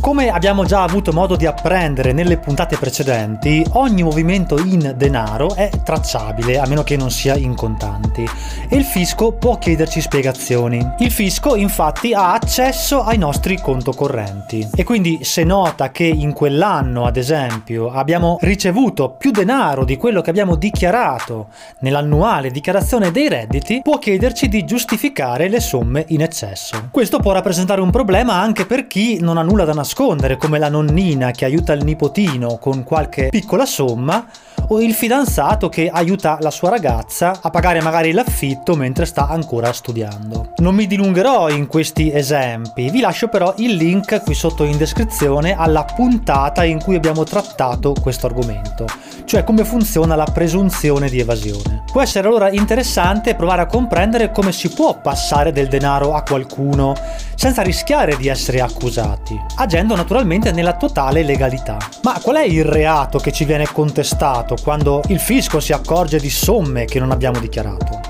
Come abbiamo già avuto modo di apprendere nelle puntate precedenti, ogni movimento in denaro è tracciabile a meno che non sia in contanti e il fisco può chiederci spiegazioni. Il fisco infatti ha accesso ai nostri conto correnti e quindi se nota che in quell'anno, ad esempio, abbiamo ricevuto più denaro di quello che abbiamo dichiarato nell'annuale dichiarazione dei redditi, può chiederci di giustificare le somme in eccesso. Questo può rappresentare un problema anche per chi non ha nulla da nascondere, come la nonnina che aiuta il nipotino con qualche piccola somma o il fidanzato che aiuta la sua ragazza a pagare magari l'affitto mentre sta ancora studiando. Non mi dilungherò in questi esempi, vi lascio però il link qui sotto in descrizione alla puntata in cui abbiamo trattato questo argomento, cioè come funziona la presunzione di evasione. Può essere allora interessante provare a comprendere come si può passare del denaro a qualcuno senza rischiare di essere accusati, agendo naturalmente nella totale legalità. Ma qual è il reato che ci viene contestato quando il fisco si accorge di somme che non abbiamo dichiarato?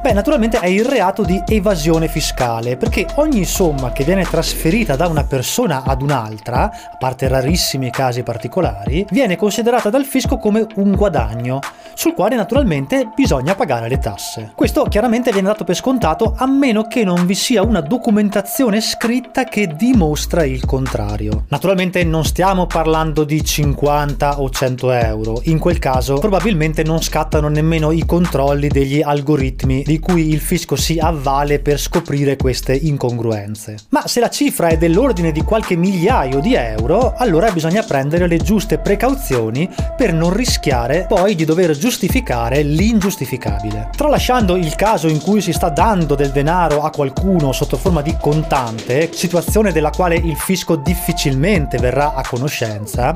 Beh, naturalmente è il reato di evasione fiscale, perché ogni somma che viene trasferita da una persona ad un'altra, a parte rarissimi casi particolari, viene considerata dal fisco come un guadagno, sul quale naturalmente bisogna pagare le tasse. Questo chiaramente viene dato per scontato a meno che non vi sia una documentazione scritta che dimostra il contrario. Naturalmente non stiamo parlando di 50 o 100 euro, in quel caso probabilmente non scattano nemmeno i controlli degli algoritmi di cui il fisco si avvale per scoprire queste incongruenze. Ma se la cifra è dell'ordine di qualche migliaio di euro, allora bisogna prendere le giuste precauzioni per non rischiare poi di dover giustificare l'ingiustificabile. Tralasciando il caso in cui si sta dando del denaro a qualcuno sotto forma di contante, situazione della quale il fisco difficilmente verrà a conoscenza,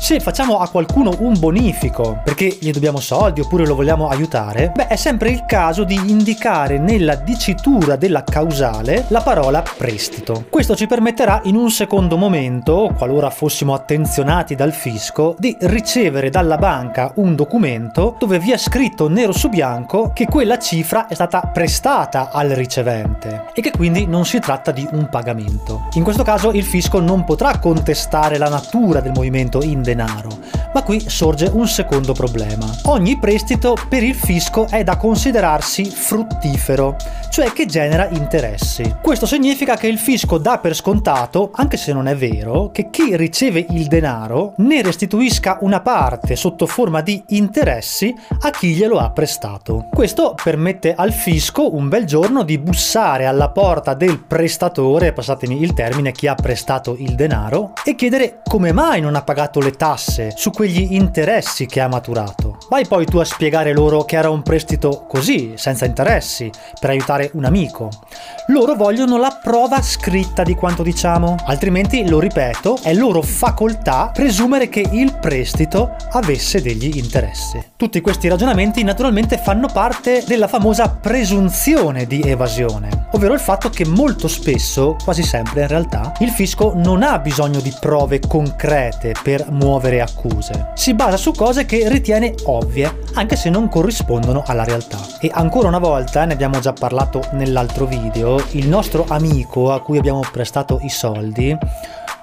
se facciamo a qualcuno un bonifico perché gli dobbiamo soldi oppure lo vogliamo aiutare, beh è sempre il caso di indicare nella dicitura della causale la parola prestito. Questo ci permetterà in un secondo momento, qualora fossimo attenzionati dal fisco, di ricevere dalla banca un documento dove vi è scritto nero su bianco che quella cifra è stata prestata al ricevente e che quindi non si tratta di un pagamento. In questo caso il fisco non potrà contestare la natura del movimento in denaro, ma qui sorge un secondo problema. Ogni prestito per il fisco è da considerarsi fruttifero, cioè che genera interessi. Questo significa che il fisco dà per scontato, anche se non è vero, che chi riceve il denaro ne restituisca una parte sotto forma di interessi a chi glielo ha prestato. Questo permette al fisco un bel giorno di bussare alla porta del prestatore, passatemi il termine, chi ha prestato il denaro, e chiedere come mai non ha pagato le tasse su quegli interessi che ha maturato. Vai poi tu a spiegare loro che era un prestito così, senza interessi, per aiutare un amico. Loro vogliono la prova scritta di quanto diciamo, altrimenti, lo ripeto, è loro facoltà presumere che il prestito avesse degli interessi. Tutti questi ragionamenti naturalmente fanno parte della famosa presunzione di evasione, ovvero il fatto che molto spesso, quasi sempre in realtà, il fisco non ha bisogno di prove concrete per muovere accuse. Si basa su cose che ritiene ovvie, anche se non corrispondono alla realtà. E ancora una volta, ne abbiamo già parlato nell'altro video, il nostro amico a cui abbiamo prestato i soldi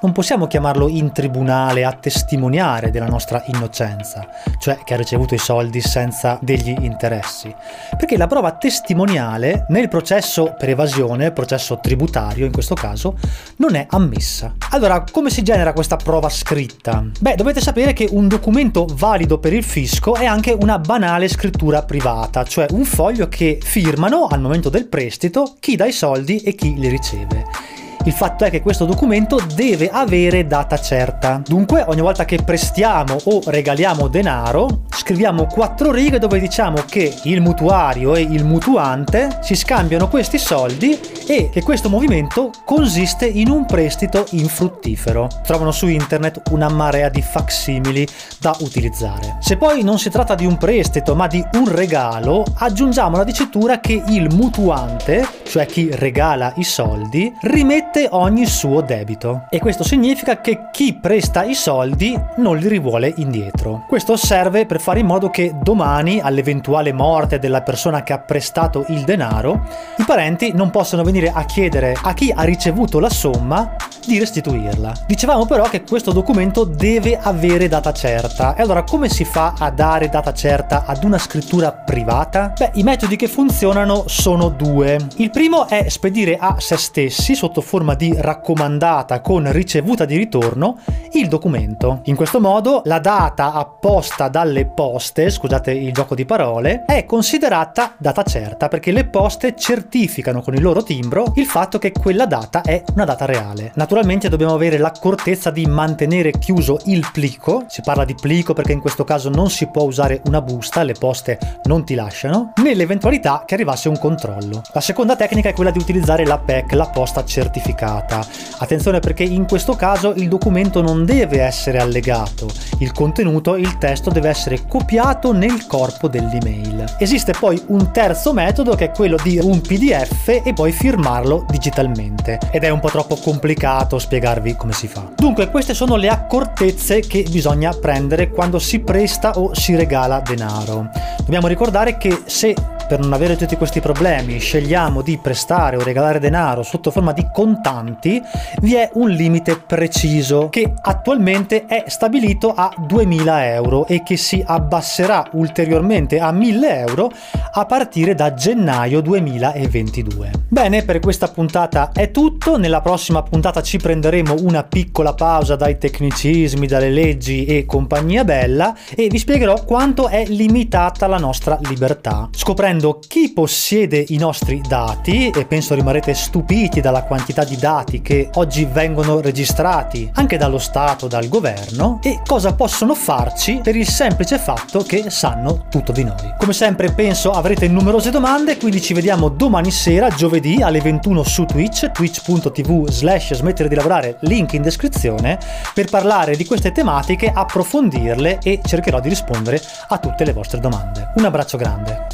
non possiamo chiamarlo in tribunale a testimoniare della nostra innocenza, cioè che ha ricevuto i soldi senza degli interessi, perché la prova testimoniale nel processo per evasione, processo tributario in questo caso, non è ammessa. Allora, come si genera questa prova scritta? Beh, dovete sapere che un documento valido per il fisco è anche una banale scrittura privata, cioè un foglio che firmano al momento del prestito chi dà i soldi e chi li riceve. Il fatto è che questo documento deve avere data certa. Dunque, ogni volta che prestiamo o regaliamo denaro, scriviamo quattro righe dove diciamo che il mutuario e il mutuante si scambiano questi soldi e che questo movimento consiste in un prestito infruttifero. Trovano su internet una marea di facsimili da utilizzare. Se poi non si tratta di un prestito ma di un regalo, aggiungiamo la dicitura che il mutuante, cioè chi regala i soldi, rimette ogni suo debito. E questo significa che chi presta i soldi non li rivuole indietro. Questo serve per fare in modo che domani, all'eventuale morte della persona che ha prestato il denaro, i parenti non possano venire a chiedere a chi ha ricevuto la somma di restituirla. Dicevamo però che questo documento deve avere data certa. E allora come si fa a dare data certa ad una scrittura privata? Beh, i metodi che funzionano sono due. Il primo è spedire a se stessi sotto forma di raccomandata con ricevuta di ritorno il documento. In questo modo la data apposta dalle poste, scusate il gioco di parole, è considerata data certa perché le poste certificano con il loro timbro il fatto che quella data è una data reale. Naturalmente dobbiamo avere l'accortezza di mantenere chiuso il plico, si parla di plico perché in questo caso non si può usare una busta, le poste non ti lasciano, nell'eventualità che arrivasse un controllo. La seconda tecnica è quella di utilizzare la PEC, la posta certificata. Attenzione perché in questo caso il documento non deve essere allegato, il contenuto, il testo deve essere copiato nel corpo dell'email. Esiste poi un terzo metodo che è quello di un PDF e poi firmarlo digitalmente ed è un po' troppo complicato spiegarvi come si fa. Dunque queste sono le accortezze che bisogna prendere quando si presta o si regala denaro. Dobbiamo ricordare che se per non avere tutti questi problemi scegliamo di prestare o regalare denaro sotto forma di contanti, vi è un limite preciso che attualmente è stabilito a 2000 euro e che si abbasserà ulteriormente a 1000 euro a partire da gennaio 2022. Bene, per questa puntata è tutto, nella prossima puntata ci prenderemo una piccola pausa dai tecnicismi, dalle leggi e compagnia bella e vi spiegherò quanto è limitata la nostra libertà, scoprendo scoprendo chi possiede i nostri dati e penso rimarrete stupiti dalla quantità di dati che oggi vengono registrati anche dallo Stato, dal governo e cosa possono farci per il semplice fatto che sanno tutto di noi. Come sempre penso avrete numerose domande, quindi ci vediamo domani sera, giovedì alle 21 su Twitch, twitch.tv slash smettere di lavorare, link in descrizione, per parlare di queste tematiche, approfondirle e cercherò di rispondere a tutte le vostre domande. Un abbraccio grande.